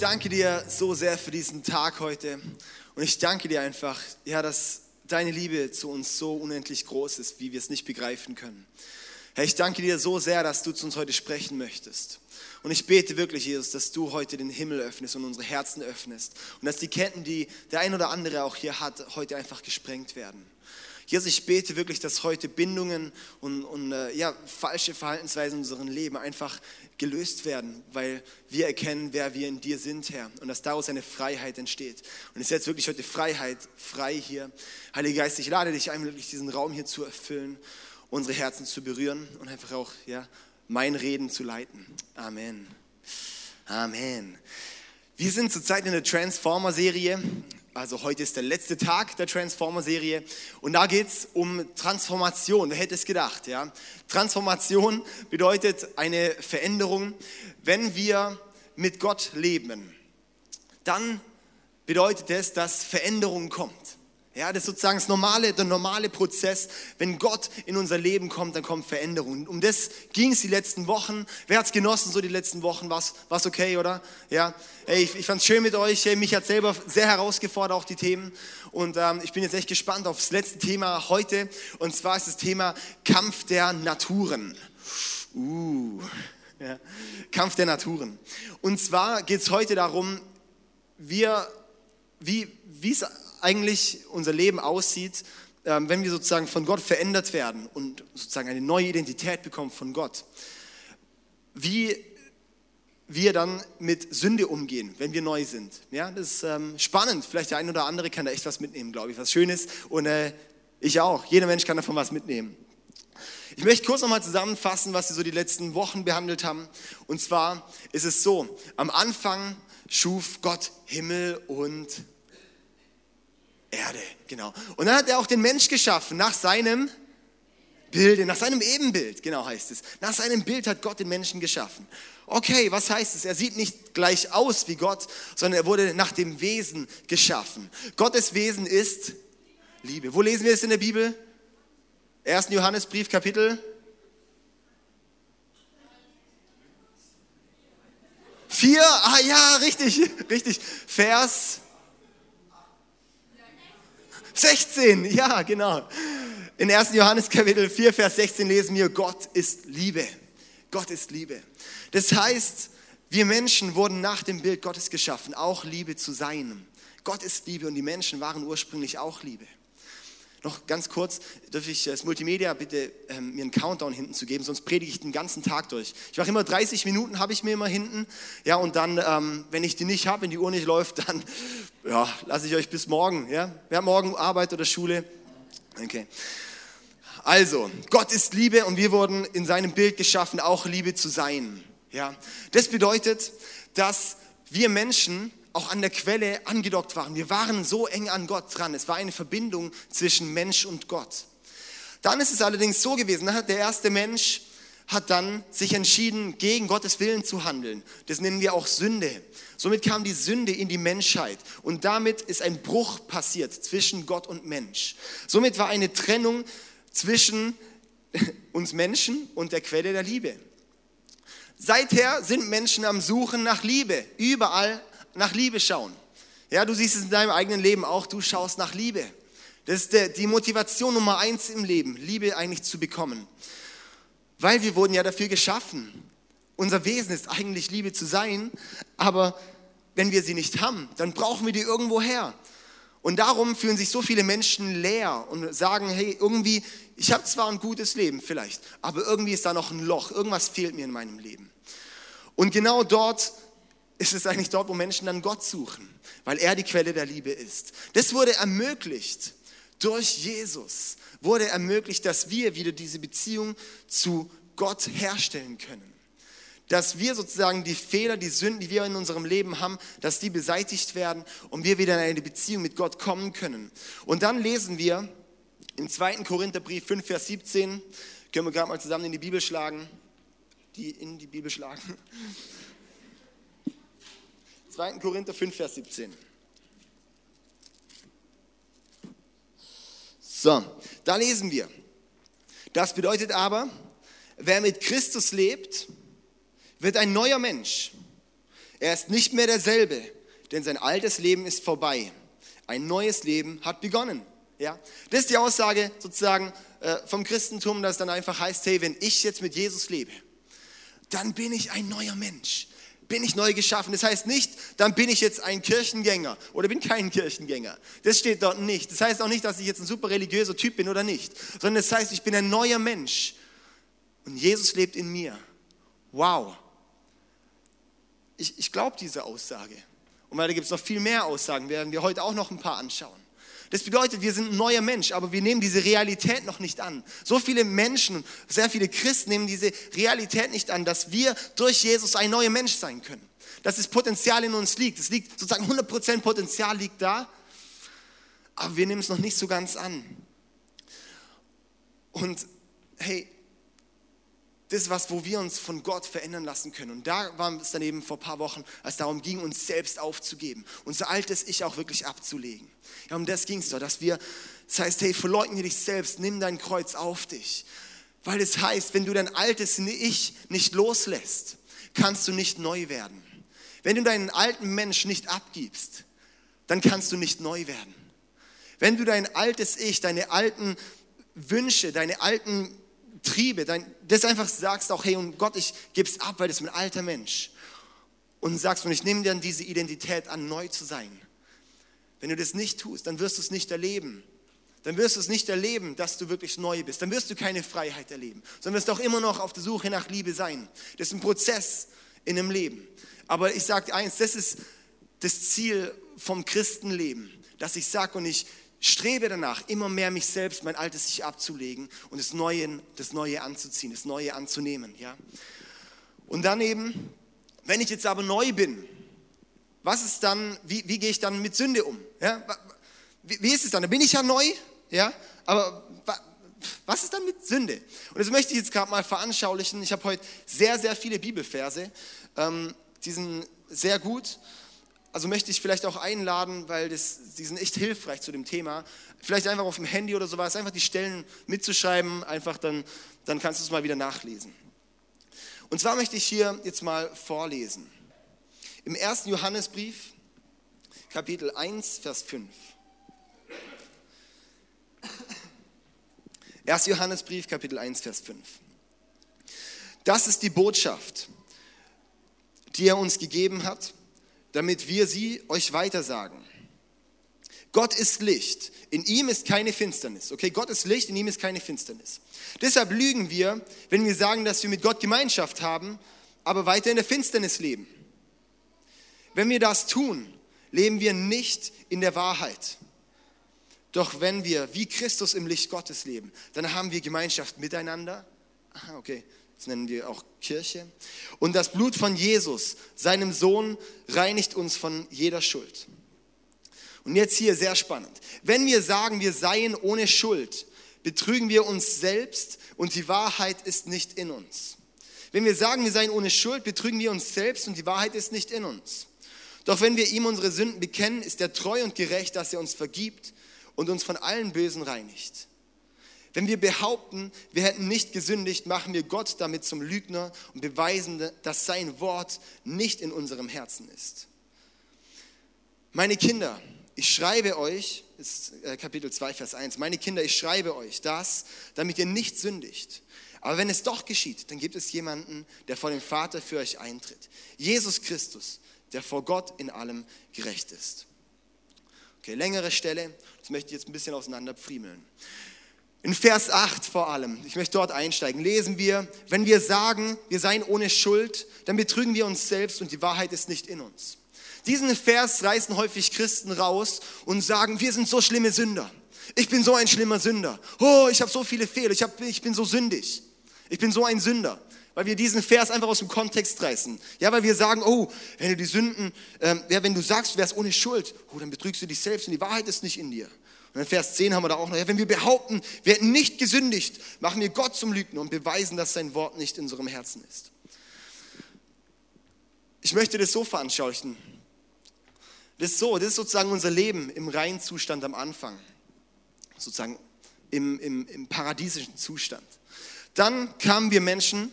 Danke dir so sehr für diesen Tag heute. Und ich danke dir einfach, ja, dass deine Liebe zu uns so unendlich groß ist, wie wir es nicht begreifen können. Herr, ich danke dir so sehr, dass du zu uns heute sprechen möchtest. Und ich bete wirklich, Jesus, dass du heute den Himmel öffnest und unsere Herzen öffnest. Und dass die Ketten, die der ein oder andere auch hier hat, heute einfach gesprengt werden. Jesus, ich bete wirklich, dass heute Bindungen und, und äh, ja, falsche Verhaltensweisen in unserem Leben einfach gelöst werden, weil wir erkennen, wer wir in dir sind, Herr. Und dass daraus eine Freiheit entsteht. Und es ist jetzt wirklich heute Freiheit frei hier. Heiliger Geist, ich lade dich ein, wirklich diesen Raum hier zu erfüllen, unsere Herzen zu berühren und einfach auch ja, mein Reden zu leiten. Amen. Amen. Wir sind zurzeit in der Transformer-Serie also heute ist der letzte Tag der Transformer-Serie und da geht es um Transformation. Wer hätte es gedacht? Ja? Transformation bedeutet eine Veränderung. Wenn wir mit Gott leben, dann bedeutet es, dass Veränderung kommt. Ja, das ist sozusagen das normale, der normale Prozess. Wenn Gott in unser Leben kommt, dann kommt Veränderung. Um das ging es die letzten Wochen. Wer hat es genossen, so die letzten Wochen? War es okay, oder? Ja, hey, ich, ich es schön mit euch. Hey, mich hat selber sehr herausgefordert, auch die Themen. Und ähm, ich bin jetzt echt gespannt auf das letzte Thema heute. Und zwar ist das Thema Kampf der Naturen. Uh, ja. Kampf der Naturen. Und zwar geht es heute darum, wir, wie es eigentlich unser Leben aussieht, ähm, wenn wir sozusagen von Gott verändert werden und sozusagen eine neue Identität bekommen von Gott. Wie wir dann mit Sünde umgehen, wenn wir neu sind. Ja, das ist ähm, spannend. Vielleicht der eine oder andere kann da echt was mitnehmen, glaube ich, was Schönes. Und äh, ich auch. Jeder Mensch kann davon was mitnehmen. Ich möchte kurz nochmal zusammenfassen, was wir so die letzten Wochen behandelt haben. Und zwar ist es so, am Anfang schuf Gott Himmel und Erde, genau. Und dann hat er auch den Mensch geschaffen nach seinem Bild, nach seinem Ebenbild, genau heißt es. Nach seinem Bild hat Gott den Menschen geschaffen. Okay, was heißt es? Er sieht nicht gleich aus wie Gott, sondern er wurde nach dem Wesen geschaffen. Gottes Wesen ist Liebe. Wo lesen wir es in der Bibel? 1. Johannesbrief, Kapitel 4. Ah ja, richtig, richtig. Vers 16, ja, genau. In 1. Johannes Kapitel 4, Vers 16 lesen wir, Gott ist Liebe. Gott ist Liebe. Das heißt, wir Menschen wurden nach dem Bild Gottes geschaffen, auch Liebe zu sein. Gott ist Liebe und die Menschen waren ursprünglich auch Liebe. Noch ganz kurz, dürfe ich das Multimedia bitte ähm, mir einen Countdown hinten zu geben, sonst predige ich den ganzen Tag durch. Ich mache immer 30 Minuten, habe ich mir immer hinten. Ja, und dann, ähm, wenn ich die nicht habe, wenn die Uhr nicht läuft, dann ja, lasse ich euch bis morgen. Ja? Wer hat morgen Arbeit oder Schule? Okay. Also, Gott ist Liebe und wir wurden in seinem Bild geschaffen, auch Liebe zu sein. Ja? Das bedeutet, dass wir Menschen auch an der Quelle angedockt waren. Wir waren so eng an Gott dran. Es war eine Verbindung zwischen Mensch und Gott. Dann ist es allerdings so gewesen, der erste Mensch hat dann sich entschieden, gegen Gottes Willen zu handeln. Das nennen wir auch Sünde. Somit kam die Sünde in die Menschheit und damit ist ein Bruch passiert zwischen Gott und Mensch. Somit war eine Trennung zwischen uns Menschen und der Quelle der Liebe. Seither sind Menschen am Suchen nach Liebe, überall nach Liebe schauen. Ja, du siehst es in deinem eigenen Leben auch, du schaust nach Liebe. Das ist die Motivation Nummer eins im Leben, Liebe eigentlich zu bekommen. Weil wir wurden ja dafür geschaffen. Unser Wesen ist eigentlich Liebe zu sein, aber wenn wir sie nicht haben, dann brauchen wir die irgendwo her. Und darum fühlen sich so viele Menschen leer und sagen, hey, irgendwie, ich habe zwar ein gutes Leben vielleicht, aber irgendwie ist da noch ein Loch, irgendwas fehlt mir in meinem Leben. Und genau dort ist es eigentlich dort, wo Menschen dann Gott suchen, weil er die Quelle der Liebe ist. Das wurde ermöglicht durch Jesus, wurde ermöglicht, dass wir wieder diese Beziehung zu Gott herstellen können. Dass wir sozusagen die Fehler, die Sünden, die wir in unserem Leben haben, dass die beseitigt werden und wir wieder in eine Beziehung mit Gott kommen können. Und dann lesen wir im 2. Korintherbrief 5, Vers 17, können wir gerade mal zusammen in die Bibel schlagen, die in die Bibel schlagen. 2. Korinther 5, Vers 17. So, da lesen wir. Das bedeutet aber, wer mit Christus lebt, wird ein neuer Mensch. Er ist nicht mehr derselbe, denn sein altes Leben ist vorbei. Ein neues Leben hat begonnen. Ja? Das ist die Aussage sozusagen äh, vom Christentum, dass dann einfach heißt, hey, wenn ich jetzt mit Jesus lebe, dann bin ich ein neuer Mensch. Bin ich neu geschaffen. Das heißt nicht, dann bin ich jetzt ein Kirchengänger oder bin kein Kirchengänger. Das steht dort nicht. Das heißt auch nicht, dass ich jetzt ein super religiöser Typ bin oder nicht, sondern das heißt, ich bin ein neuer Mensch und Jesus lebt in mir. Wow. Ich, ich glaube diese Aussage. Und weil da gibt es noch viel mehr Aussagen, werden wir heute auch noch ein paar anschauen. Das bedeutet, wir sind ein neuer Mensch, aber wir nehmen diese Realität noch nicht an. So viele Menschen, sehr viele Christen nehmen diese Realität nicht an, dass wir durch Jesus ein neuer Mensch sein können. Dass das Potenzial in uns liegt. Es liegt sozusagen 100% Potenzial liegt da, aber wir nehmen es noch nicht so ganz an. Und hey, das was, wo wir uns von Gott verändern lassen können. Und da waren es dann eben vor ein paar Wochen, als darum ging, uns selbst aufzugeben, unser altes Ich auch wirklich abzulegen. Ja, um das ging es doch, dass wir, das heißt, hey, verleugne dich selbst, nimm dein Kreuz auf dich. Weil es das heißt, wenn du dein altes Ich nicht loslässt, kannst du nicht neu werden. Wenn du deinen alten Mensch nicht abgibst, dann kannst du nicht neu werden. Wenn du dein altes Ich, deine alten Wünsche, deine alten Triebe, dein, das einfach sagst auch, hey, und Gott, ich gebe es ab, weil das ist mein alter Mensch. Und sagst, und ich nehme dann diese Identität an, neu zu sein. Wenn du das nicht tust, dann wirst du es nicht erleben. Dann wirst du es nicht erleben, dass du wirklich neu bist. Dann wirst du keine Freiheit erleben, sondern wirst auch immer noch auf der Suche nach Liebe sein. Das ist ein Prozess in einem Leben. Aber ich sage eins, das ist das Ziel vom Christenleben, dass ich sage und ich strebe danach, immer mehr mich selbst, mein altes sich abzulegen und das Neue, das Neue anzuziehen, das Neue anzunehmen. Ja? Und dann eben, wenn ich jetzt aber neu bin, was ist dann, wie, wie gehe ich dann mit Sünde um? Ja? Wie, wie ist es dann? Da bin ich ja neu, ja? aber was ist dann mit Sünde? Und das möchte ich jetzt gerade mal veranschaulichen. Ich habe heute sehr, sehr viele Bibelverse. Ähm, die sind sehr gut also möchte ich vielleicht auch einladen, weil das, die sind echt hilfreich zu dem Thema. Vielleicht einfach auf dem Handy oder sowas, einfach die Stellen mitzuschreiben, einfach dann, dann kannst du es mal wieder nachlesen. Und zwar möchte ich hier jetzt mal vorlesen. Im ersten Johannesbrief, Kapitel 1, Vers 5. 1. Johannesbrief, Kapitel 1, Vers 5. Das ist die Botschaft, die er uns gegeben hat damit wir sie euch weitersagen. Gott ist Licht, in ihm ist keine Finsternis. Okay, Gott ist Licht, in ihm ist keine Finsternis. Deshalb lügen wir, wenn wir sagen, dass wir mit Gott Gemeinschaft haben, aber weiter in der Finsternis leben. Wenn wir das tun, leben wir nicht in der Wahrheit. Doch wenn wir wie Christus im Licht Gottes leben, dann haben wir Gemeinschaft miteinander. Aha, okay, das nennen wir auch Kirche. Und das Blut von Jesus, seinem Sohn, reinigt uns von jeder Schuld. Und jetzt hier sehr spannend. Wenn wir sagen, wir seien ohne Schuld, betrügen wir uns selbst und die Wahrheit ist nicht in uns. Wenn wir sagen, wir seien ohne Schuld, betrügen wir uns selbst und die Wahrheit ist nicht in uns. Doch wenn wir ihm unsere Sünden bekennen, ist er treu und gerecht, dass er uns vergibt und uns von allen Bösen reinigt. Wenn wir behaupten, wir hätten nicht gesündigt, machen wir Gott damit zum Lügner und beweisen, dass sein Wort nicht in unserem Herzen ist. Meine Kinder, ich schreibe euch, ist äh, Kapitel 2, Vers 1, meine Kinder, ich schreibe euch das, damit ihr nicht sündigt. Aber wenn es doch geschieht, dann gibt es jemanden, der vor dem Vater für euch eintritt. Jesus Christus, der vor Gott in allem gerecht ist. Okay, längere Stelle, das möchte ich jetzt ein bisschen auseinander friemeln. In Vers 8 vor allem, ich möchte dort einsteigen, lesen wir, wenn wir sagen, wir seien ohne Schuld, dann betrügen wir uns selbst und die Wahrheit ist nicht in uns. Diesen Vers reißen häufig Christen raus und sagen, wir sind so schlimme Sünder. Ich bin so ein schlimmer Sünder. Oh, ich habe so viele Fehler, ich, hab, ich bin so sündig. Ich bin so ein Sünder. Weil wir diesen Vers einfach aus dem Kontext reißen. Ja, weil wir sagen, oh, wenn du die Sünden, ähm, ja, wenn du sagst, du wärst ohne Schuld, oh, dann betrügst du dich selbst und die Wahrheit ist nicht in dir. Und in Vers 10 haben wir da auch noch, ja, wenn wir behaupten, wir hätten nicht gesündigt, machen wir Gott zum Lügner und beweisen, dass sein Wort nicht in unserem Herzen ist. Ich möchte das so veranschaulichen. Das ist so, das ist sozusagen unser Leben im reinen Zustand am Anfang. Sozusagen im, im, im paradiesischen Zustand. Dann kamen wir Menschen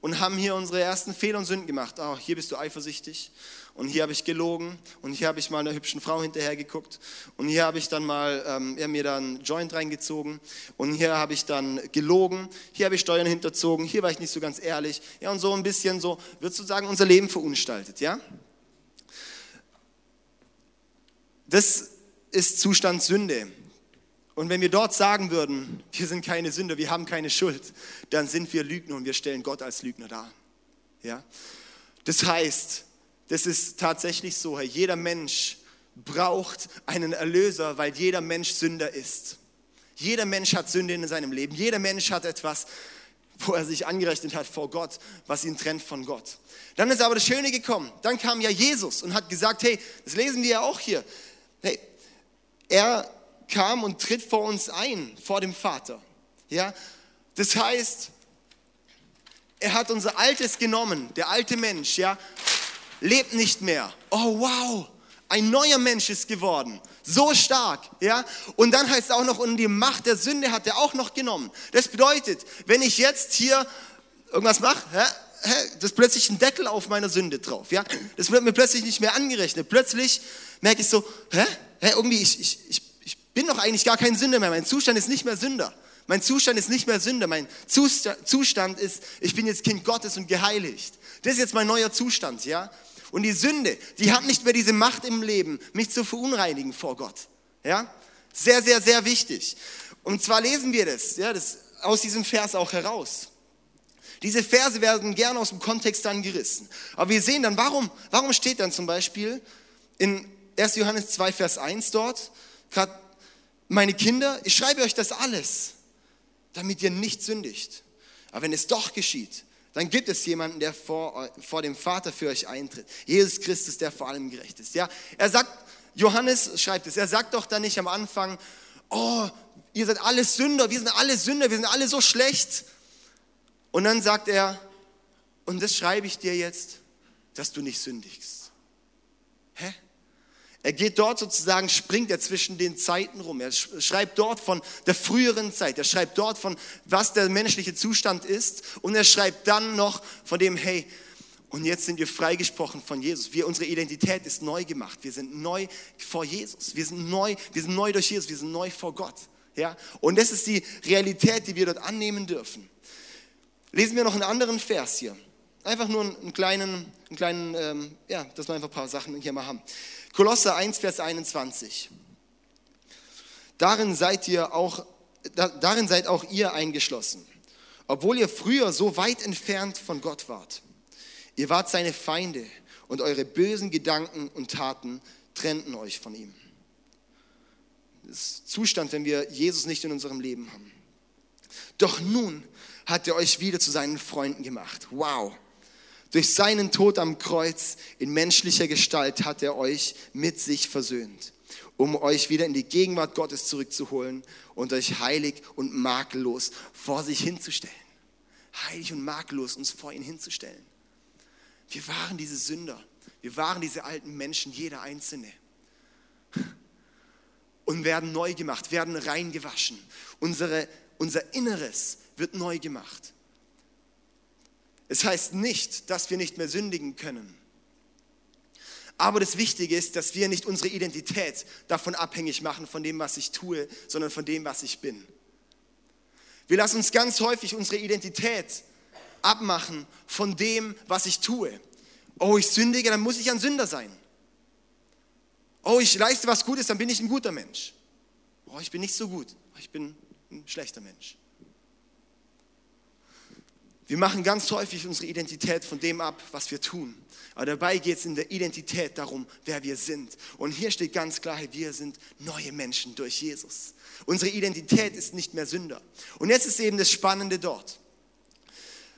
und haben hier unsere ersten Fehler und Sünden gemacht. Oh, hier bist du eifersüchtig und hier habe ich gelogen und hier habe ich mal einer hübschen Frau hinterher geguckt und hier habe ich dann mal ähm, er mir dann Joint reingezogen und hier habe ich dann gelogen, hier habe ich Steuern hinterzogen, hier war ich nicht so ganz ehrlich. Ja, und so ein bisschen so wird sozusagen unser Leben verunstaltet, ja? Das ist Zustand Sünde. Und wenn wir dort sagen würden, wir sind keine Sünder, wir haben keine Schuld, dann sind wir Lügner und wir stellen Gott als Lügner dar. Ja? Das heißt, das ist tatsächlich so, jeder Mensch braucht einen Erlöser, weil jeder Mensch Sünder ist. Jeder Mensch hat Sünde in seinem Leben. Jeder Mensch hat etwas, wo er sich angerechnet hat vor Gott, was ihn trennt von Gott. Dann ist aber das Schöne gekommen. Dann kam ja Jesus und hat gesagt, hey, das lesen wir ja auch hier. Hey, er kam und tritt vor uns ein, vor dem Vater. Ja? Das heißt, er hat unser Altes genommen, der alte Mensch, ja, lebt nicht mehr. Oh wow, ein neuer Mensch ist geworden. So stark, ja? Und dann heißt es auch noch, und die Macht der Sünde hat er auch noch genommen. Das bedeutet, wenn ich jetzt hier irgendwas mache, hä, hä, das ist plötzlich ein Deckel auf meiner Sünde drauf, ja? Das wird mir plötzlich nicht mehr angerechnet. Plötzlich merke ich so, hä, hä irgendwie, ich, ich, ich bin doch eigentlich gar kein Sünder mehr. Mein Zustand ist nicht mehr Sünder. Mein Zustand ist nicht mehr Sünder. Mein Zustand ist, ich bin jetzt Kind Gottes und geheiligt. Das ist jetzt mein neuer Zustand, ja? Und die Sünde, die hat nicht mehr diese Macht im Leben, mich zu verunreinigen vor Gott. Ja? Sehr, sehr, sehr wichtig. Und zwar lesen wir das, ja, das aus diesem Vers auch heraus. Diese Verse werden gerne aus dem Kontext dann gerissen. Aber wir sehen dann, warum, warum steht dann zum Beispiel in 1. Johannes 2, Vers 1 dort, gerade meine Kinder, ich schreibe euch das alles, damit ihr nicht sündigt. Aber wenn es doch geschieht, dann gibt es jemanden, der vor, vor dem Vater für euch eintritt. Jesus Christus, der vor allem gerecht ist. Ja, er sagt, Johannes schreibt es, er sagt doch dann nicht am Anfang, oh, ihr seid alle Sünder, wir sind alle Sünder, wir sind alle so schlecht. Und dann sagt er, und das schreibe ich dir jetzt, dass du nicht sündigst. Er geht dort sozusagen, springt er zwischen den Zeiten rum. Er schreibt dort von der früheren Zeit. Er schreibt dort von, was der menschliche Zustand ist. Und er schreibt dann noch von dem, hey, und jetzt sind wir freigesprochen von Jesus. Wir, unsere Identität ist neu gemacht. Wir sind neu vor Jesus. Wir sind neu, wir sind neu durch Jesus. Wir sind neu vor Gott. Ja? Und das ist die Realität, die wir dort annehmen dürfen. Lesen wir noch einen anderen Vers hier. Einfach nur einen kleinen, einen kleinen ähm, ja, dass wir einfach ein paar Sachen hier mal haben. Kolosser 1, Vers 21. Darin seid ihr auch, darin seid auch ihr eingeschlossen, obwohl ihr früher so weit entfernt von Gott wart. Ihr wart seine Feinde und eure bösen Gedanken und Taten trennten euch von ihm. Das ist Zustand, wenn wir Jesus nicht in unserem Leben haben. Doch nun hat er euch wieder zu seinen Freunden gemacht. Wow. Durch seinen Tod am Kreuz in menschlicher Gestalt hat er euch mit sich versöhnt, um euch wieder in die Gegenwart Gottes zurückzuholen und euch heilig und makellos vor sich hinzustellen. Heilig und makellos uns vor ihn hinzustellen. Wir waren diese Sünder. Wir waren diese alten Menschen, jeder einzelne. Und werden neu gemacht, werden reingewaschen. Unsere, unser Inneres wird neu gemacht. Es heißt nicht, dass wir nicht mehr sündigen können. Aber das Wichtige ist, dass wir nicht unsere Identität davon abhängig machen, von dem, was ich tue, sondern von dem, was ich bin. Wir lassen uns ganz häufig unsere Identität abmachen von dem, was ich tue. Oh, ich sündige, dann muss ich ein Sünder sein. Oh, ich leiste was Gutes, dann bin ich ein guter Mensch. Oh, ich bin nicht so gut. Ich bin ein schlechter Mensch. Wir machen ganz häufig unsere Identität von dem ab, was wir tun. Aber dabei geht es in der Identität darum, wer wir sind. Und hier steht ganz klar, wir sind neue Menschen durch Jesus. Unsere Identität ist nicht mehr Sünder. Und jetzt ist eben das Spannende dort.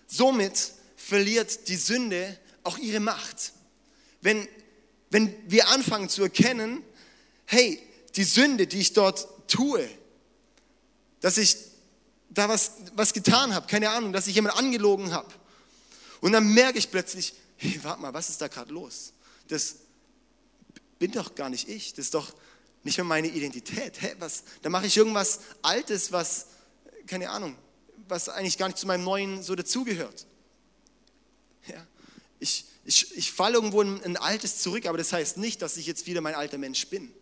Somit verliert die Sünde auch ihre Macht. Wenn, wenn wir anfangen zu erkennen, hey, die Sünde, die ich dort tue, dass ich da was, was getan habe, keine Ahnung, dass ich jemand angelogen habe. Und dann merke ich plötzlich, hey, warte mal, was ist da gerade los? Das bin doch gar nicht ich, das ist doch nicht mehr meine Identität. Hä, was, da mache ich irgendwas Altes, was, keine Ahnung, was eigentlich gar nicht zu meinem Neuen so dazugehört. Ja? Ich, ich, ich falle irgendwo in ein altes zurück, aber das heißt nicht, dass ich jetzt wieder mein alter Mensch bin.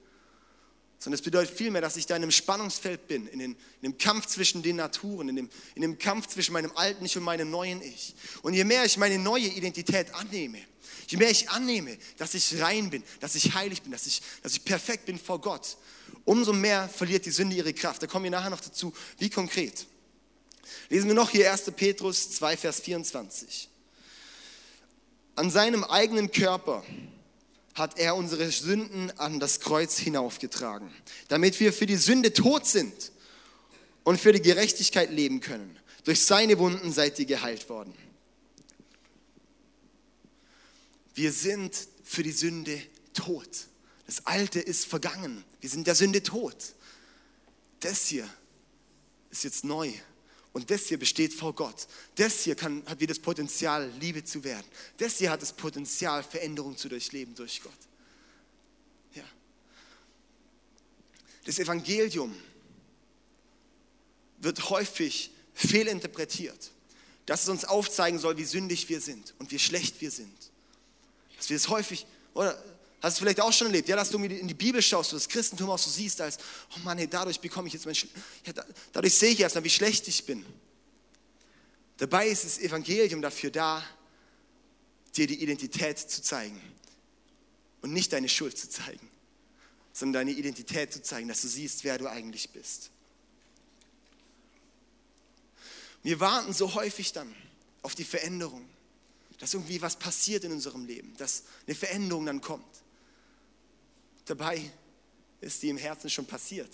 Sondern es bedeutet vielmehr, dass ich da in einem Spannungsfeld bin, in, den, in dem Kampf zwischen den Naturen, in dem, in dem Kampf zwischen meinem alten Ich und meinem neuen Ich. Und je mehr ich meine neue Identität annehme, je mehr ich annehme, dass ich rein bin, dass ich heilig bin, dass ich, dass ich perfekt bin vor Gott, umso mehr verliert die Sünde ihre Kraft. Da kommen wir nachher noch dazu, wie konkret. Lesen wir noch hier 1. Petrus 2, Vers 24. An seinem eigenen Körper hat er unsere Sünden an das Kreuz hinaufgetragen, damit wir für die Sünde tot sind und für die Gerechtigkeit leben können. Durch seine Wunden seid ihr geheilt worden. Wir sind für die Sünde tot. Das Alte ist vergangen. Wir sind der Sünde tot. Das hier ist jetzt neu. Und das hier besteht vor Gott. Das hier kann, hat wieder das Potenzial, Liebe zu werden. Das hier hat das Potenzial, Veränderung zu durchleben durch Gott. Ja. Das Evangelium wird häufig fehlinterpretiert, dass es uns aufzeigen soll, wie sündig wir sind und wie schlecht wir sind. Dass wir es häufig, oder Hast du vielleicht auch schon erlebt, ja, dass du in die Bibel schaust, du das Christentum auch so siehst, als, oh Mann, hey, dadurch bekomme ich jetzt mein, ja, dadurch sehe ich erstmal, wie schlecht ich bin. Dabei ist das Evangelium dafür da, dir die Identität zu zeigen und nicht deine Schuld zu zeigen, sondern deine Identität zu zeigen, dass du siehst, wer du eigentlich bist. Wir warten so häufig dann auf die Veränderung, dass irgendwie was passiert in unserem Leben, dass eine Veränderung dann kommt. Dabei ist die im Herzen schon passiert.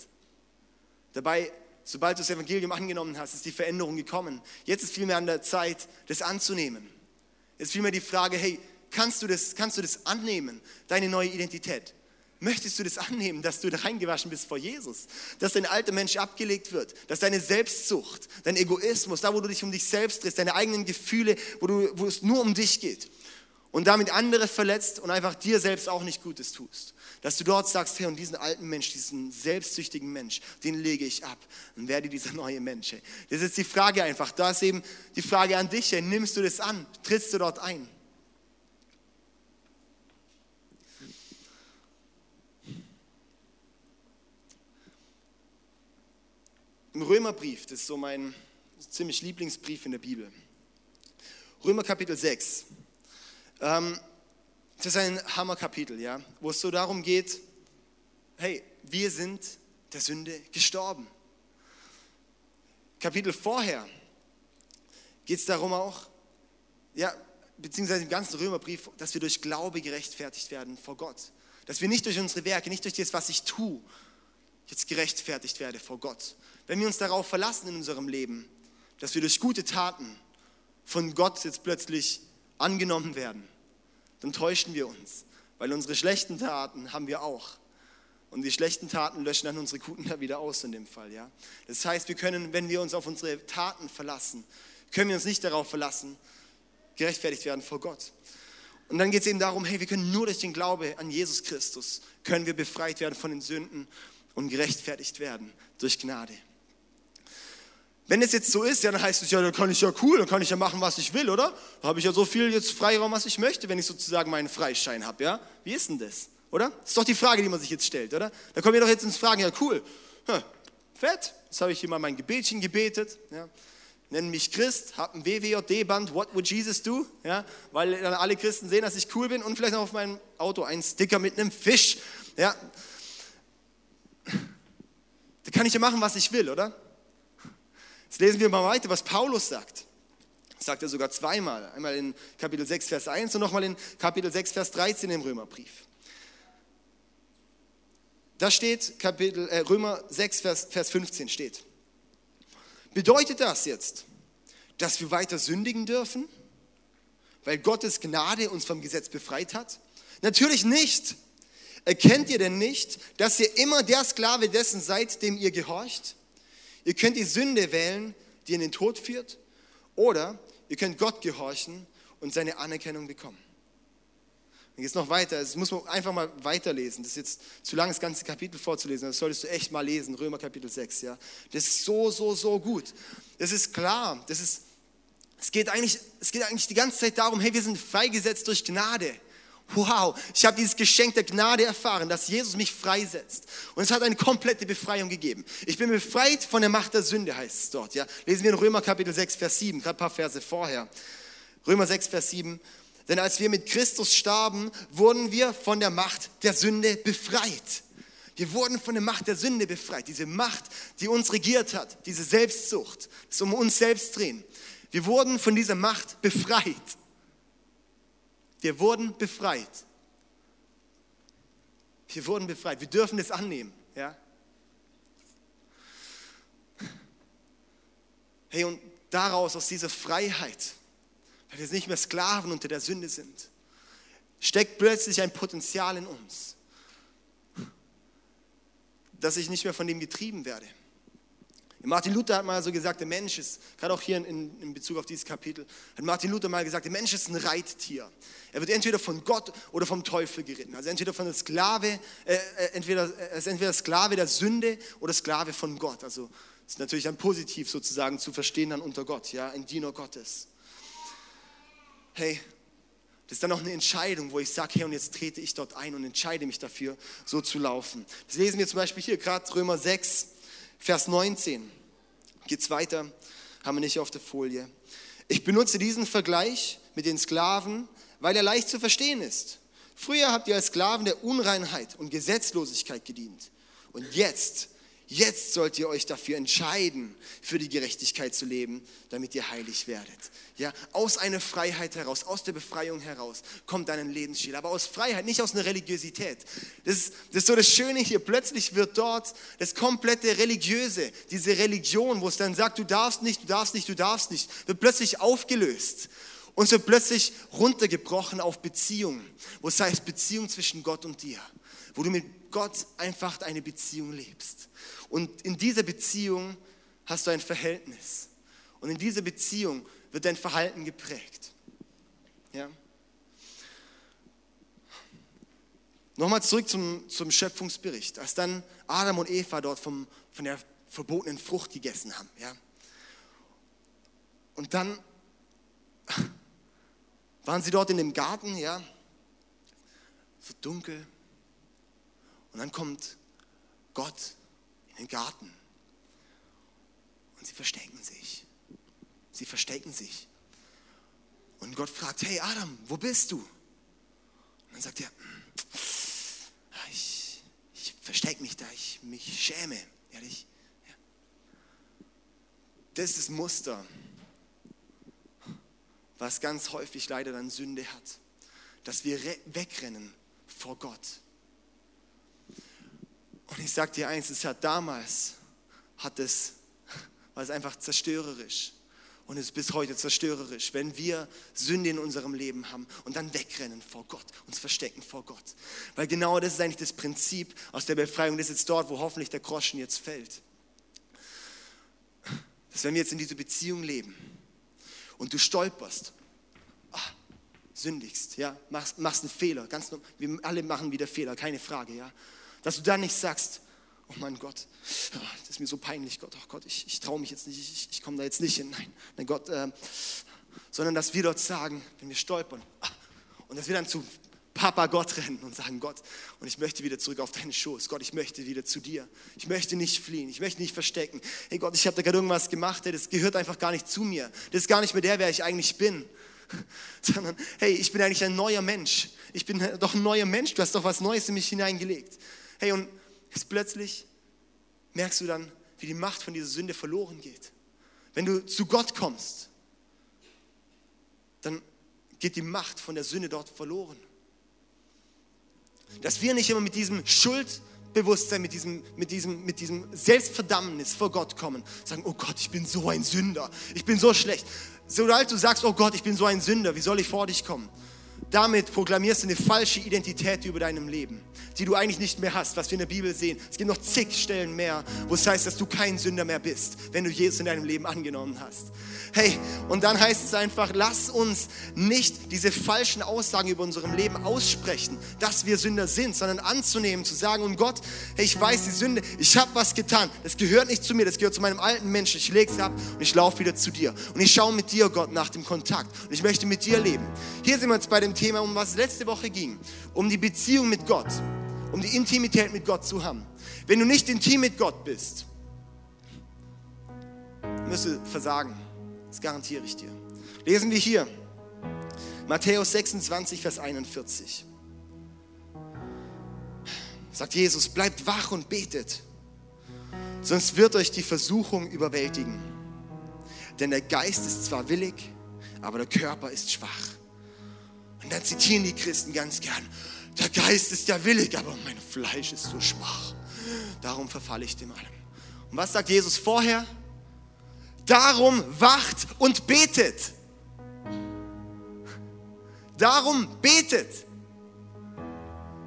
Dabei, sobald du das Evangelium angenommen hast, ist die Veränderung gekommen. Jetzt ist vielmehr an der Zeit, das anzunehmen. Jetzt ist vielmehr die Frage, hey, kannst du das, kannst du das annehmen, deine neue Identität? Möchtest du das annehmen, dass du reingewaschen bist vor Jesus? Dass dein alter Mensch abgelegt wird? Dass deine Selbstsucht, dein Egoismus, da wo du dich um dich selbst drehst, deine eigenen Gefühle, wo, du, wo es nur um dich geht und damit andere verletzt und einfach dir selbst auch nicht Gutes tust. Dass du dort sagst, hey, und diesen alten Mensch, diesen selbstsüchtigen Mensch, den lege ich ab und werde dieser neue Mensch. Hey. Das ist die Frage einfach. Da ist eben die Frage an dich, hey, nimmst du das an? Trittst du dort ein? Im Römerbrief, das ist so mein ziemlich Lieblingsbrief in der Bibel. Römer Kapitel 6. Ähm, das ist ein Hammerkapitel, ja, wo es so darum geht, hey, wir sind der Sünde gestorben. Kapitel vorher geht es darum auch, ja, beziehungsweise im ganzen Römerbrief, dass wir durch Glaube gerechtfertigt werden vor Gott. Dass wir nicht durch unsere Werke, nicht durch das, was ich tue, jetzt gerechtfertigt werde vor Gott. Wenn wir uns darauf verlassen in unserem Leben, dass wir durch gute Taten von Gott jetzt plötzlich angenommen werden, dann täuschen wir uns, weil unsere schlechten Taten haben wir auch. Und die schlechten Taten löschen dann unsere guten wieder aus in dem Fall. Ja? Das heißt, wir können, wenn wir uns auf unsere Taten verlassen, können wir uns nicht darauf verlassen, gerechtfertigt werden vor Gott. Und dann geht es eben darum, hey, wir können nur durch den Glaube an Jesus Christus, können wir befreit werden von den Sünden und gerechtfertigt werden durch Gnade. Wenn es jetzt so ist, ja, dann heißt es ja, dann kann ich ja cool, dann kann ich ja machen, was ich will, oder? Da habe ich ja so viel jetzt Freiraum, was ich möchte, wenn ich sozusagen meinen Freischein habe, ja? Wie ist denn das, oder? Das ist doch die Frage, die man sich jetzt stellt, oder? Da kommen wir doch jetzt ins Fragen, ja cool, hm, fett, jetzt habe ich hier mal mein Gebetchen gebetet, ja? Nennen mich Christ, habe ein WWJD-Band, What would Jesus do? Ja, weil dann alle Christen sehen, dass ich cool bin und vielleicht noch auf meinem Auto einen Sticker mit einem Fisch. Ja, da kann ich ja machen, was ich will, oder? Jetzt lesen wir mal weiter, was Paulus sagt. Sagt er sogar zweimal. Einmal in Kapitel 6, Vers 1 und nochmal in Kapitel 6, Vers 13 im Römerbrief. Da steht, Kapitel, äh, Römer 6, Vers, Vers 15 steht. Bedeutet das jetzt, dass wir weiter sündigen dürfen, weil Gottes Gnade uns vom Gesetz befreit hat? Natürlich nicht. Erkennt ihr denn nicht, dass ihr immer der Sklave dessen seid, dem ihr gehorcht? Ihr könnt die Sünde wählen, die in den Tod führt, oder ihr könnt Gott gehorchen und seine Anerkennung bekommen. Dann geht es noch weiter. Das muss man einfach mal weiterlesen. Das ist jetzt zu lang, das ganze Kapitel vorzulesen. Das solltest du echt mal lesen. Römer Kapitel 6. Ja. Das ist so, so, so gut. Das ist klar. Das ist Es geht, eigentlich, es geht eigentlich die ganze Zeit darum, hey, wir sind freigesetzt durch Gnade. Wow, ich habe dieses Geschenk der Gnade erfahren, dass Jesus mich freisetzt. Und es hat eine komplette Befreiung gegeben. Ich bin befreit von der Macht der Sünde, heißt es dort. Ja? Lesen wir in Römer Kapitel 6, Vers 7, gerade ein paar Verse vorher. Römer 6, Vers 7. Denn als wir mit Christus starben, wurden wir von der Macht der Sünde befreit. Wir wurden von der Macht der Sünde befreit. Diese Macht, die uns regiert hat, diese Selbstsucht, das um uns selbst drehen. Wir wurden von dieser Macht befreit. Wir wurden befreit. Wir wurden befreit. Wir dürfen es annehmen. Ja? Hey, und daraus, aus dieser Freiheit, weil wir nicht mehr Sklaven unter der Sünde sind, steckt plötzlich ein Potenzial in uns, dass ich nicht mehr von dem getrieben werde. Martin Luther hat mal so gesagt, der Mensch ist, gerade auch hier in, in, Bezug auf dieses Kapitel, hat Martin Luther mal gesagt, der Mensch ist ein Reittier. Er wird entweder von Gott oder vom Teufel geritten. Also entweder von der Sklave, äh, äh entweder, er ist entweder Sklave der Sünde oder Sklave von Gott. Also das ist natürlich dann positiv sozusagen zu verstehen dann unter Gott, ja, ein Diener Gottes. Hey, das ist dann auch eine Entscheidung, wo ich sage, hey, und jetzt trete ich dort ein und entscheide mich dafür, so zu laufen. Das lesen wir zum Beispiel hier, gerade Römer 6, Vers 19. Geht's weiter, haben wir nicht auf der Folie. Ich benutze diesen Vergleich mit den Sklaven, weil er leicht zu verstehen ist. Früher habt ihr als Sklaven der Unreinheit und Gesetzlosigkeit gedient. Und jetzt Jetzt sollt ihr euch dafür entscheiden, für die Gerechtigkeit zu leben, damit ihr heilig werdet. Ja, aus einer Freiheit heraus, aus der Befreiung heraus kommt dann ein Lebensstil. Aber aus Freiheit, nicht aus einer Religiosität. Das ist, das ist so das Schöne hier. Plötzlich wird dort das komplette Religiöse, diese Religion, wo es dann sagt, du darfst nicht, du darfst nicht, du darfst nicht, wird plötzlich aufgelöst. Und so plötzlich runtergebrochen auf Beziehungen, wo es heißt Beziehung zwischen Gott und dir, wo du mit Gott einfach eine Beziehung lebst. Und in dieser Beziehung hast du ein Verhältnis. Und in dieser Beziehung wird dein Verhalten geprägt. Ja? Nochmal zurück zum, zum Schöpfungsbericht. Als dann Adam und Eva dort vom, von der verbotenen Frucht gegessen haben. Ja? Und dann waren sie dort in dem Garten, ja, so dunkel. Und dann kommt Gott den Garten. Und sie verstecken sich. Sie verstecken sich. Und Gott fragt, hey Adam, wo bist du? Und dann sagt er, hm, ich, ich verstecke mich da, ich mich schäme. Ehrlich. Ja. Das ist Muster, was ganz häufig leider dann Sünde hat. Dass wir wegrennen vor Gott und ich sage dir eins, es hat damals, hat es, war es einfach zerstörerisch. Und es ist bis heute zerstörerisch, wenn wir Sünde in unserem Leben haben und dann wegrennen vor Gott, uns verstecken vor Gott. Weil genau das ist eigentlich das Prinzip aus der Befreiung, das ist jetzt dort, wo hoffentlich der Groschen jetzt fällt. Dass wenn wir jetzt in dieser Beziehung leben und du stolperst, ah, sündigst, ja, machst, machst einen Fehler, ganz, wir alle machen wieder Fehler, keine Frage, ja. Dass du dann nicht sagst, oh mein Gott, das ist mir so peinlich, Gott, oh Gott, ich, ich traue mich jetzt nicht, ich, ich komme da jetzt nicht hin. Nein, nein Gott, äh, sondern dass wir dort sagen, wenn wir stolpern, ah, und dass wir dann zu Papa Gott rennen und sagen, Gott, und ich möchte wieder zurück auf deinen Schoß. Gott, ich möchte wieder zu dir. Ich möchte nicht fliehen, ich möchte nicht verstecken. Hey Gott, ich habe da gerade irgendwas gemacht, das gehört einfach gar nicht zu mir. Das ist gar nicht mehr der, wer ich eigentlich bin. Sondern, hey, ich bin eigentlich ein neuer Mensch. Ich bin doch ein neuer Mensch. Du hast doch was Neues in mich hineingelegt. Hey, und jetzt plötzlich merkst du dann, wie die Macht von dieser Sünde verloren geht. Wenn du zu Gott kommst, dann geht die Macht von der Sünde dort verloren. Dass wir nicht immer mit diesem Schuldbewusstsein, mit diesem, mit diesem, mit diesem Selbstverdammnis vor Gott kommen, sagen, oh Gott, ich bin so ein Sünder, ich bin so schlecht. Sobald du sagst, oh Gott, ich bin so ein Sünder, wie soll ich vor dich kommen? Damit proklamierst du eine falsche Identität über deinem Leben, die du eigentlich nicht mehr hast, was wir in der Bibel sehen. Es gibt noch zig Stellen mehr, wo es heißt, dass du kein Sünder mehr bist, wenn du Jesus in deinem Leben angenommen hast. Hey, und dann heißt es einfach, lass uns nicht diese falschen Aussagen über unserem Leben aussprechen, dass wir Sünder sind, sondern anzunehmen, zu sagen, und Gott, hey, ich weiß die Sünde, ich habe was getan, das gehört nicht zu mir, das gehört zu meinem alten Menschen, ich lege es ab und ich laufe wieder zu dir. Und ich schaue mit dir, Gott, nach dem Kontakt und ich möchte mit dir leben. Hier sind wir jetzt bei dem Thema, um was es letzte Woche ging, um die Beziehung mit Gott, um die Intimität mit Gott zu haben. Wenn du nicht intim mit Gott bist, wirst du versagen. Das garantiere ich dir. Lesen wir hier Matthäus 26, Vers 41. Sagt Jesus, bleibt wach und betet, sonst wird euch die Versuchung überwältigen. Denn der Geist ist zwar willig, aber der Körper ist schwach. Und dann zitieren die Christen ganz gern, der Geist ist ja willig, aber mein Fleisch ist so schwach. Darum verfalle ich dem allem. Und was sagt Jesus vorher? Darum wacht und betet. Darum betet.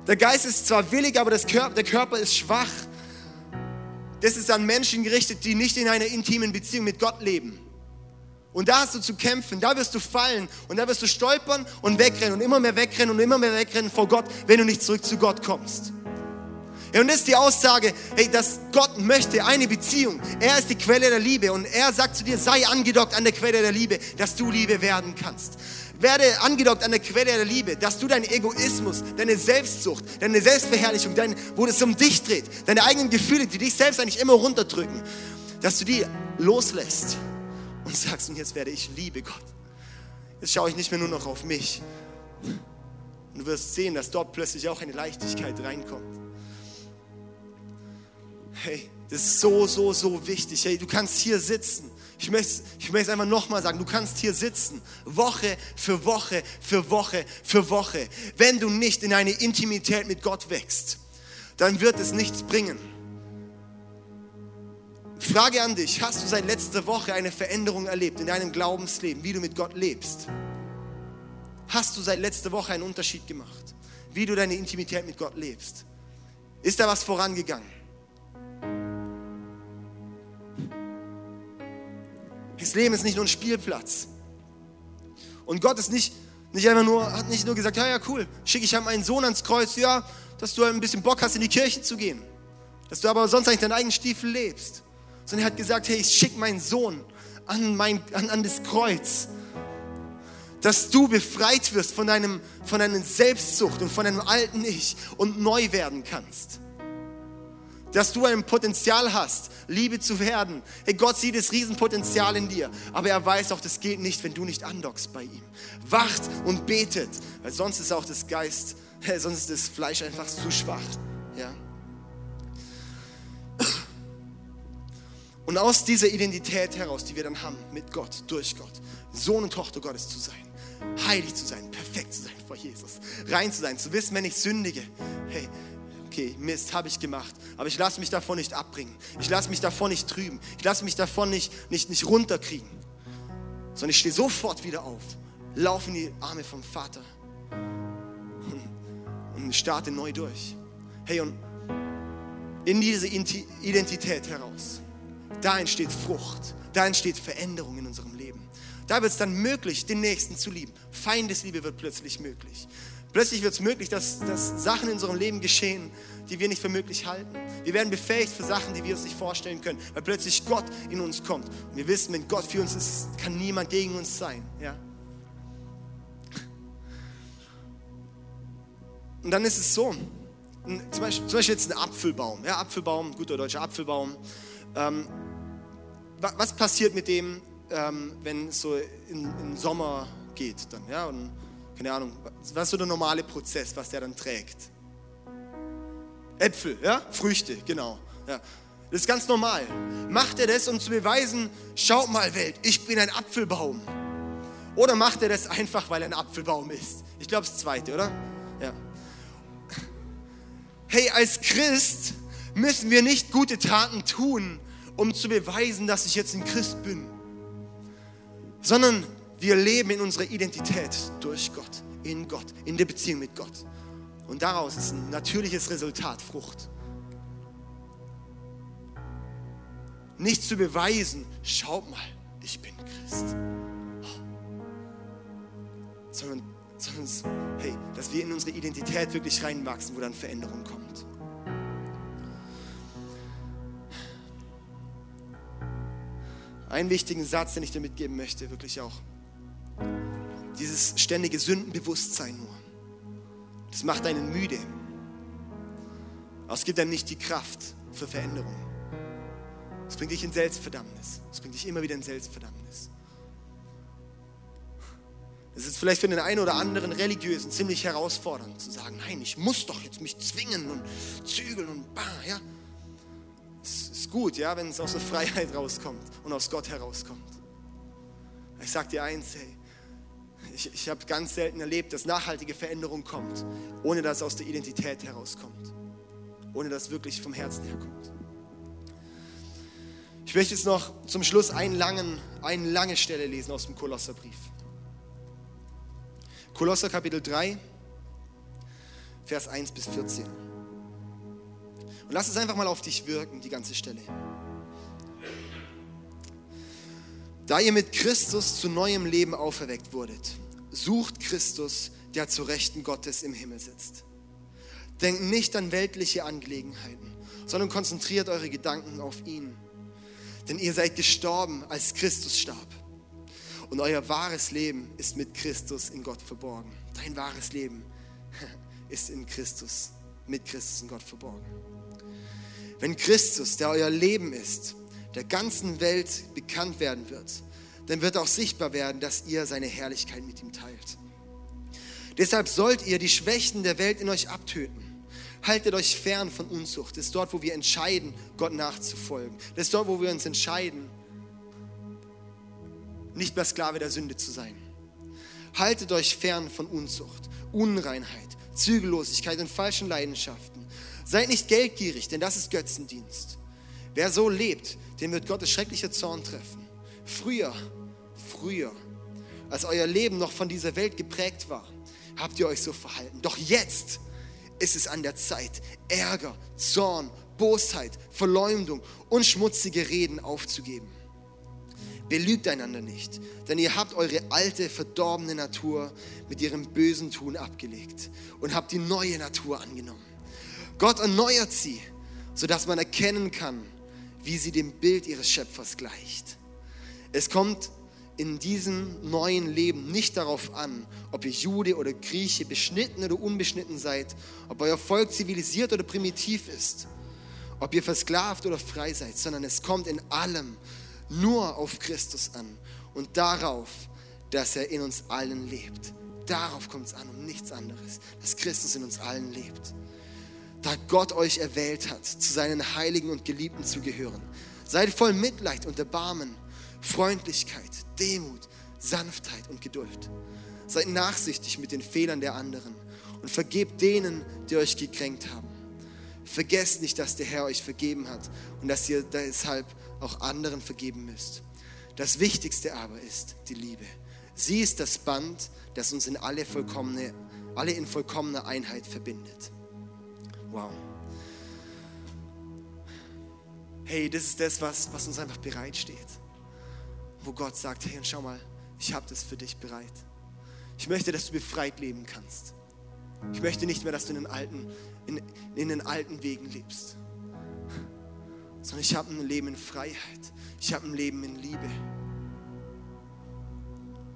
Der Geist ist zwar willig, aber Körper, der Körper ist schwach. Das ist an Menschen gerichtet, die nicht in einer intimen Beziehung mit Gott leben. Und da hast du zu kämpfen, da wirst du fallen und da wirst du stolpern und wegrennen und immer mehr wegrennen und immer mehr wegrennen vor Gott, wenn du nicht zurück zu Gott kommst. Und das ist die Aussage, hey, dass Gott möchte eine Beziehung. Er ist die Quelle der Liebe und er sagt zu dir, sei angedockt an der Quelle der Liebe, dass du Liebe werden kannst. Werde angedockt an der Quelle der Liebe, dass du deinen Egoismus, deine Selbstsucht, deine Selbstverherrlichung, dein, wo es um dich dreht, deine eigenen Gefühle, die dich selbst eigentlich immer runterdrücken, dass du die loslässt und sagst, und jetzt werde ich Liebe Gott. Jetzt schaue ich nicht mehr nur noch auf mich. Und du wirst sehen, dass dort plötzlich auch eine Leichtigkeit reinkommt. Hey, das ist so, so, so wichtig. Hey, du kannst hier sitzen. Ich möchte, ich möchte es einfach nochmal sagen, du kannst hier sitzen, Woche für Woche für Woche für Woche. Wenn du nicht in eine Intimität mit Gott wächst, dann wird es nichts bringen. Frage an dich, hast du seit letzter Woche eine Veränderung erlebt in deinem Glaubensleben, wie du mit Gott lebst? Hast du seit letzter Woche einen Unterschied gemacht, wie du deine Intimität mit Gott lebst? Ist da was vorangegangen? Das Leben ist nicht nur ein Spielplatz. Und Gott ist nicht, nicht einfach nur, hat nicht nur gesagt, ja, ja, cool, schicke ich meinen Sohn ans Kreuz, ja, dass du ein bisschen Bock hast, in die Kirche zu gehen. Dass du aber sonst eigentlich deinen eigenen Stiefel lebst sondern er hat gesagt, hey, ich schicke meinen Sohn an, mein, an, an das Kreuz, dass du befreit wirst von, deinem, von deiner Selbstsucht und von deinem alten Ich und neu werden kannst. Dass du ein Potenzial hast, Liebe zu werden. Hey, Gott sieht das Riesenpotenzial in dir, aber er weiß auch, das geht nicht, wenn du nicht andockst bei ihm. Wacht und betet, weil sonst ist auch das Geist, sonst ist das Fleisch einfach zu schwach. Und aus dieser Identität heraus, die wir dann haben mit Gott, durch Gott, Sohn und Tochter Gottes zu sein, heilig zu sein, perfekt zu sein vor Jesus, rein zu sein, zu wissen, wenn ich sündige, hey, okay, Mist habe ich gemacht, aber ich lasse mich davon nicht abbringen, ich lasse mich davon nicht trüben, ich lasse mich davon nicht, nicht, nicht runterkriegen, sondern ich stehe sofort wieder auf, laufe in die Arme vom Vater und, starte neu durch. Hey, und in diese Identität heraus da entsteht Frucht, da entsteht Veränderung in unserem Leben. Da wird es dann möglich, den Nächsten zu lieben. Feindesliebe wird plötzlich möglich. Plötzlich wird es möglich, dass, dass Sachen in unserem Leben geschehen, die wir nicht für möglich halten. Wir werden befähigt für Sachen, die wir uns nicht vorstellen können, weil plötzlich Gott in uns kommt. Und wir wissen, wenn Gott für uns ist, kann niemand gegen uns sein. Ja? Und dann ist es so, zum Beispiel, zum Beispiel jetzt ein Apfelbaum, ja, Apfelbaum, guter deutscher Apfelbaum. Ähm, was passiert mit dem, ähm, wenn es so in, in Sommer geht dann, ja, und keine Ahnung, was ist so der normale Prozess, was der dann trägt? Äpfel, ja, Früchte, genau, ja. Das ist ganz normal. Macht er das, um zu beweisen, schaut mal Welt, ich bin ein Apfelbaum? Oder macht er das einfach, weil er ein Apfelbaum ist? Ich glaube, das zweite, oder? Ja. Hey, als Christ müssen wir nicht gute Taten tun, um zu beweisen, dass ich jetzt ein Christ bin, sondern wir leben in unserer Identität durch Gott. in Gott, in der Beziehung mit Gott. Und daraus ist ein natürliches Resultat Frucht. Nicht zu beweisen, schaut mal, ich bin Christ. Sondern, sondern hey, dass wir in unsere Identität wirklich reinwachsen, wo dann Veränderung kommt. Einen wichtigen Satz, den ich dir mitgeben möchte, wirklich auch. Dieses ständige Sündenbewusstsein nur. Das macht einen müde. Aber es gibt einem nicht die Kraft für Veränderung. Es bringt dich in Selbstverdammnis. Es bringt dich immer wieder in Selbstverdammnis. Es ist vielleicht für den einen oder anderen Religiösen ziemlich herausfordernd zu sagen, nein, ich muss doch jetzt mich zwingen und zügeln und bah, ja gut, ja, wenn es aus der Freiheit rauskommt und aus Gott herauskommt. Ich sage dir eins, hey, ich, ich habe ganz selten erlebt, dass nachhaltige Veränderung kommt, ohne dass es aus der Identität herauskommt, ohne dass es wirklich vom Herzen herkommt. Ich möchte jetzt noch zum Schluss einen langen, eine lange Stelle lesen aus dem Kolosserbrief. Kolosser Kapitel 3, Vers 1 bis 14. Und lass es einfach mal auf dich wirken, die ganze Stelle. Da ihr mit Christus zu neuem Leben auferweckt wurdet, sucht Christus, der zu Rechten Gottes im Himmel sitzt. Denkt nicht an weltliche Angelegenheiten, sondern konzentriert eure Gedanken auf ihn. Denn ihr seid gestorben, als Christus starb. Und euer wahres Leben ist mit Christus in Gott verborgen. Dein wahres Leben ist in Christus, mit Christus in Gott verborgen. Wenn Christus, der euer Leben ist, der ganzen Welt bekannt werden wird, dann wird auch sichtbar werden, dass ihr seine Herrlichkeit mit ihm teilt. Deshalb sollt ihr die Schwächen der Welt in euch abtöten. Haltet euch fern von Unzucht. Das ist dort, wo wir entscheiden, Gott nachzufolgen. Das ist dort, wo wir uns entscheiden, nicht mehr Sklave der Sünde zu sein. Haltet euch fern von Unzucht, Unreinheit, Zügellosigkeit und falschen Leidenschaften Seid nicht geldgierig, denn das ist Götzendienst. Wer so lebt, den wird Gottes schrecklicher Zorn treffen. Früher, früher, als euer Leben noch von dieser Welt geprägt war, habt ihr euch so verhalten. Doch jetzt ist es an der Zeit, Ärger, Zorn, Bosheit, Verleumdung und schmutzige Reden aufzugeben. Belügt einander nicht, denn ihr habt eure alte, verdorbene Natur mit ihrem bösen Tun abgelegt und habt die neue Natur angenommen Gott erneuert sie, sodass man erkennen kann, wie sie dem Bild ihres Schöpfers gleicht. Es kommt in diesem neuen Leben nicht darauf an, ob ihr Jude oder Grieche, beschnitten oder unbeschnitten seid, ob euer Volk zivilisiert oder primitiv ist, ob ihr versklavt oder frei seid, sondern es kommt in allem nur auf Christus an und darauf, dass er in uns allen lebt. Darauf kommt es an und nichts anderes, dass Christus in uns allen lebt da Gott euch erwählt hat, zu seinen Heiligen und Geliebten zu gehören. Seid voll Mitleid und Erbarmen, Freundlichkeit, Demut, Sanftheit und Geduld. Seid nachsichtig mit den Fehlern der anderen und vergebt denen, die euch gekränkt haben. Vergesst nicht, dass der Herr euch vergeben hat und dass ihr deshalb auch anderen vergeben müsst. Das Wichtigste aber ist die Liebe. Sie ist das Band, das uns in alle, vollkommene, alle in vollkommener Einheit verbindet. Wow. Hey, das ist das, was, was uns einfach bereitsteht. Wo Gott sagt, hey, und schau mal, ich habe das für dich bereit. Ich möchte, dass du befreit leben kannst. Ich möchte nicht mehr, dass du in den alten, in, in den alten Wegen lebst. Sondern ich habe ein Leben in Freiheit. Ich habe ein Leben in Liebe.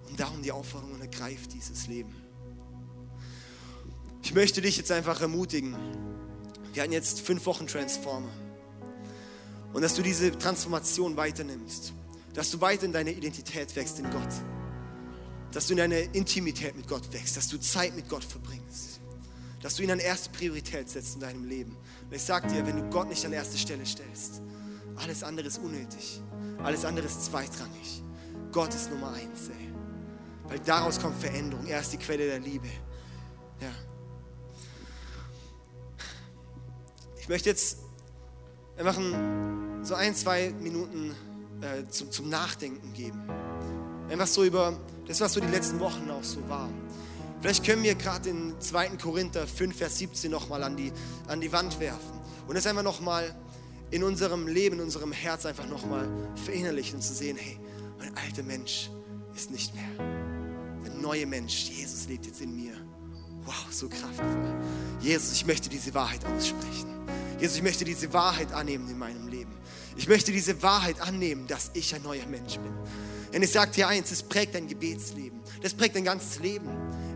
Und darum die Aufforderung und ergreift dieses Leben. Ich möchte dich jetzt einfach ermutigen, wir hatten jetzt fünf Wochen Transformer. Und dass du diese Transformation weiternimmst. Dass du weiter in deine Identität wächst in Gott. Dass du in deine Intimität mit Gott wächst. Dass du Zeit mit Gott verbringst. Dass du ihn an erste Priorität setzt in deinem Leben. Und ich sage dir, wenn du Gott nicht an erste Stelle stellst, alles andere ist unnötig. Alles andere ist zweitrangig. Gott ist Nummer eins, ey. Weil daraus kommt Veränderung. Er ist die Quelle der Liebe. Ja. Ich möchte jetzt einfach so ein, zwei Minuten äh, zum, zum Nachdenken geben. Einfach so über das, was so die letzten Wochen auch so war. Vielleicht können wir gerade den 2. Korinther 5, Vers 17 nochmal an die, an die Wand werfen und das einfach nochmal in unserem Leben, in unserem Herz einfach nochmal verinnerlichen und zu sehen, hey, mein alter Mensch ist nicht mehr. Der neue Mensch, Jesus lebt jetzt in mir. Wow, so kraftvoll. Jesus, ich möchte diese Wahrheit aussprechen. Jesus, ich möchte diese Wahrheit annehmen in meinem Leben. Ich möchte diese Wahrheit annehmen, dass ich ein neuer Mensch bin. Denn ich sage dir eins, es prägt dein Gebetsleben. Das prägt dein ganzes Leben,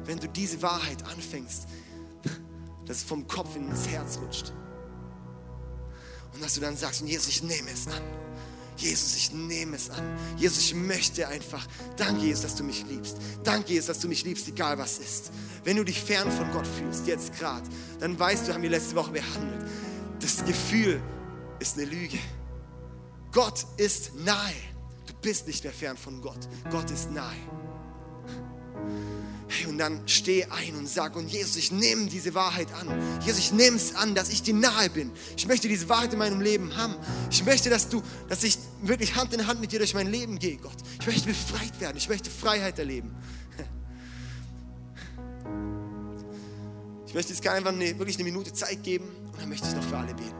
wenn du diese Wahrheit anfängst, dass es vom Kopf ins Herz rutscht. Und dass du dann sagst, Jesus, ich nehme es an. Jesus, ich nehme es an. Jesus, ich möchte einfach. Danke, Jesus, dass du mich liebst. Danke, Jesus, dass du mich liebst, egal was ist. Wenn du dich fern von Gott fühlst, jetzt gerade, dann weißt du, haben wir letzte Woche behandelt, das Gefühl ist eine Lüge. Gott ist nahe. Du bist nicht mehr fern von Gott. Gott ist nahe. Hey, und dann steh ein und sag, und Jesus, ich nehme diese Wahrheit an. Jesus, ich nehme es an, dass ich dir nahe bin. Ich möchte diese Wahrheit in meinem Leben haben. Ich möchte, dass du, dass ich wirklich Hand in Hand mit dir durch mein Leben gehe, Gott. Ich möchte befreit werden. Ich möchte Freiheit erleben. Ich möchte jetzt einfach eine, wirklich eine Minute Zeit geben und dann möchte ich noch für alle beten.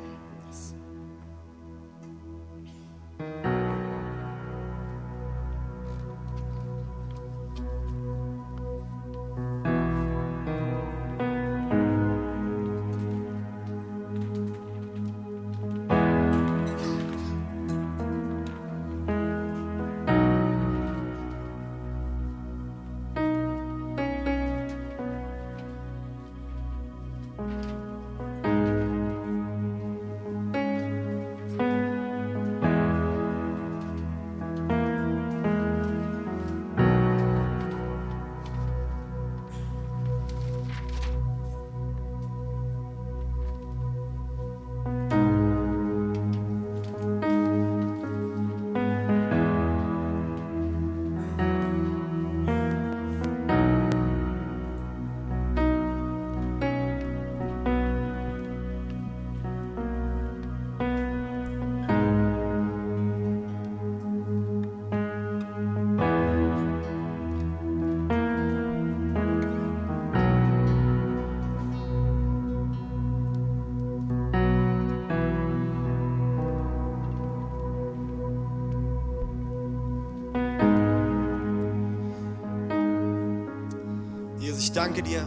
Danke dir,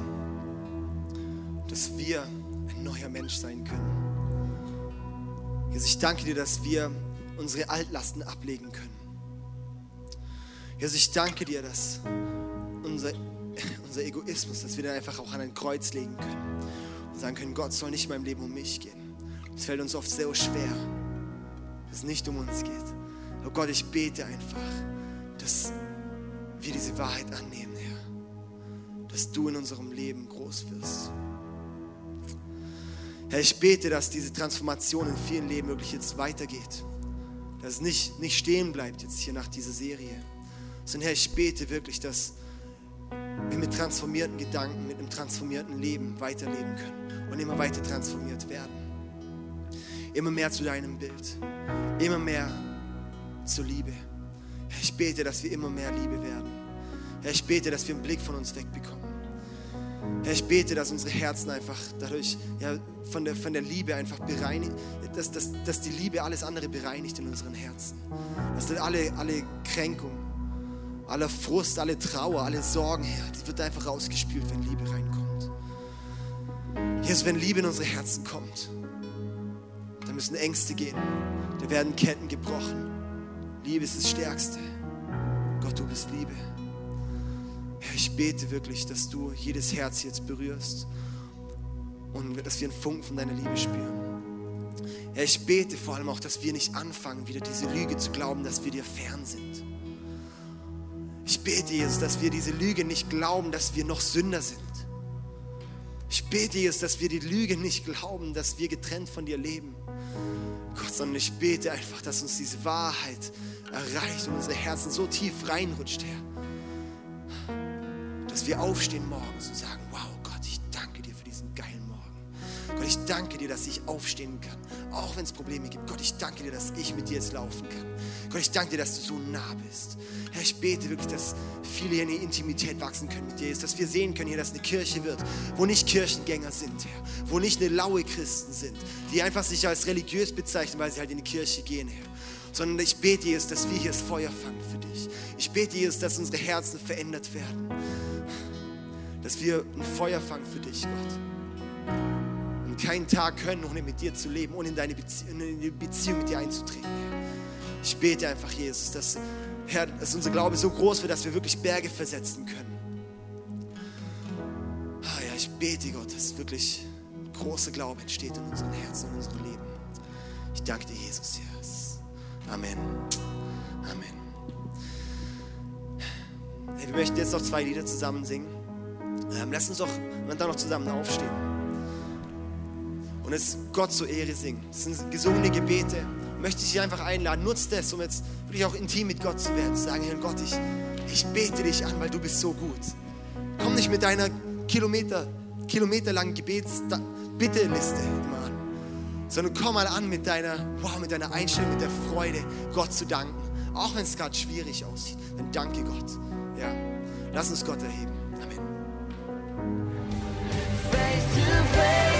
dass wir ein neuer Mensch sein können. Jesus, ich danke dir, dass wir unsere Altlasten ablegen können. Jesus, ich danke dir, dass unser, unser Egoismus, dass wir den einfach auch an ein Kreuz legen können und sagen können, Gott soll nicht in meinem Leben um mich gehen. Es fällt uns oft sehr schwer, dass es nicht um uns geht. Aber Gott, ich bete einfach, dass wir diese Wahrheit annehmen, Herr dass du in unserem Leben groß wirst. Herr, ich bete, dass diese Transformation in vielen Leben wirklich jetzt weitergeht. Dass es nicht, nicht stehen bleibt jetzt hier nach dieser Serie. Sondern Herr, ich bete wirklich, dass wir mit transformierten Gedanken, mit einem transformierten Leben weiterleben können und immer weiter transformiert werden. Immer mehr zu deinem Bild, immer mehr zur Liebe. Herr, ich bete, dass wir immer mehr Liebe werden. Herr, ich bete, dass wir einen Blick von uns wegbekommen. Herr, ich bete, dass unsere Herzen einfach dadurch ja, von, der, von der Liebe einfach bereinigt, dass, dass, dass die Liebe alles andere bereinigt in unseren Herzen. Dass alle, alle Kränkung, aller Frust, alle Trauer, alle Sorgen, Herr, die wird einfach rausgespült, wenn Liebe reinkommt. Jesus, wenn Liebe in unsere Herzen kommt, dann müssen Ängste gehen, da werden Ketten gebrochen. Liebe ist das Stärkste. Gott, du bist Liebe. Ich bete wirklich, dass du jedes Herz jetzt berührst und dass wir einen Funken von deiner Liebe spüren. Herr, ich bete vor allem auch, dass wir nicht anfangen, wieder diese Lüge zu glauben, dass wir dir fern sind. Ich bete, Jesus, dass wir diese Lüge nicht glauben, dass wir noch Sünder sind. Ich bete, Jesus, dass wir die Lüge nicht glauben, dass wir getrennt von dir leben. Gott, sondern ich bete einfach, dass uns diese Wahrheit erreicht und unsere Herzen so tief reinrutscht, Herr dass wir aufstehen morgens und sagen, wow Gott, ich danke dir für diesen geilen Morgen. Gott, ich danke dir, dass ich aufstehen kann, auch wenn es Probleme gibt. Gott, ich danke dir, dass ich mit dir jetzt laufen kann. Gott, ich danke dir, dass du so nah bist. Herr, ich bete wirklich, dass viele hier in die Intimität wachsen können mit dir, dass wir sehen können hier, dass eine Kirche wird, wo nicht Kirchengänger sind, Herr, wo nicht eine laue Christen sind, die einfach sich als religiös bezeichnen, weil sie halt in die Kirche gehen, Herr. Sondern ich bete, Jesus, dass wir hier das Feuer fangen für dich. Ich bete, Jesus, dass unsere Herzen verändert werden. Dass wir ein Feuer fangen für dich, Gott. Und keinen Tag können, ohne mit dir zu leben, ohne in deine Bezie in eine Beziehung mit dir einzutreten. Ich bete einfach, Jesus, dass, Herr, dass unser Glaube so groß wird, dass wir wirklich Berge versetzen können. Ah ja, ich bete, Gott, dass wirklich großer Glaube entsteht in unseren Herzen, in unserem Leben. Ich danke dir, Jesus, Jesus. Amen. Amen. Hey, wir möchten jetzt noch zwei Lieder zusammen singen. Ähm, lass uns doch dann noch zusammen aufstehen. Und es Gott zur Ehre singen. Das sind gesungene Gebete. Möchte ich dich einfach einladen. Nutzt das, um jetzt wirklich auch intim mit Gott zu werden. Zu sagen, Herr Gott, ich, ich bete dich an, weil du bist so gut. Komm nicht mit deiner Kilometer, kilometerlangen Gebetsbitteliste immer an, sondern komm mal an mit deiner, wow, mit deiner Einstellung, mit der Freude, Gott zu danken. Auch wenn es gerade schwierig aussieht, dann danke Gott. Ja, lass uns Gott erheben. to fail.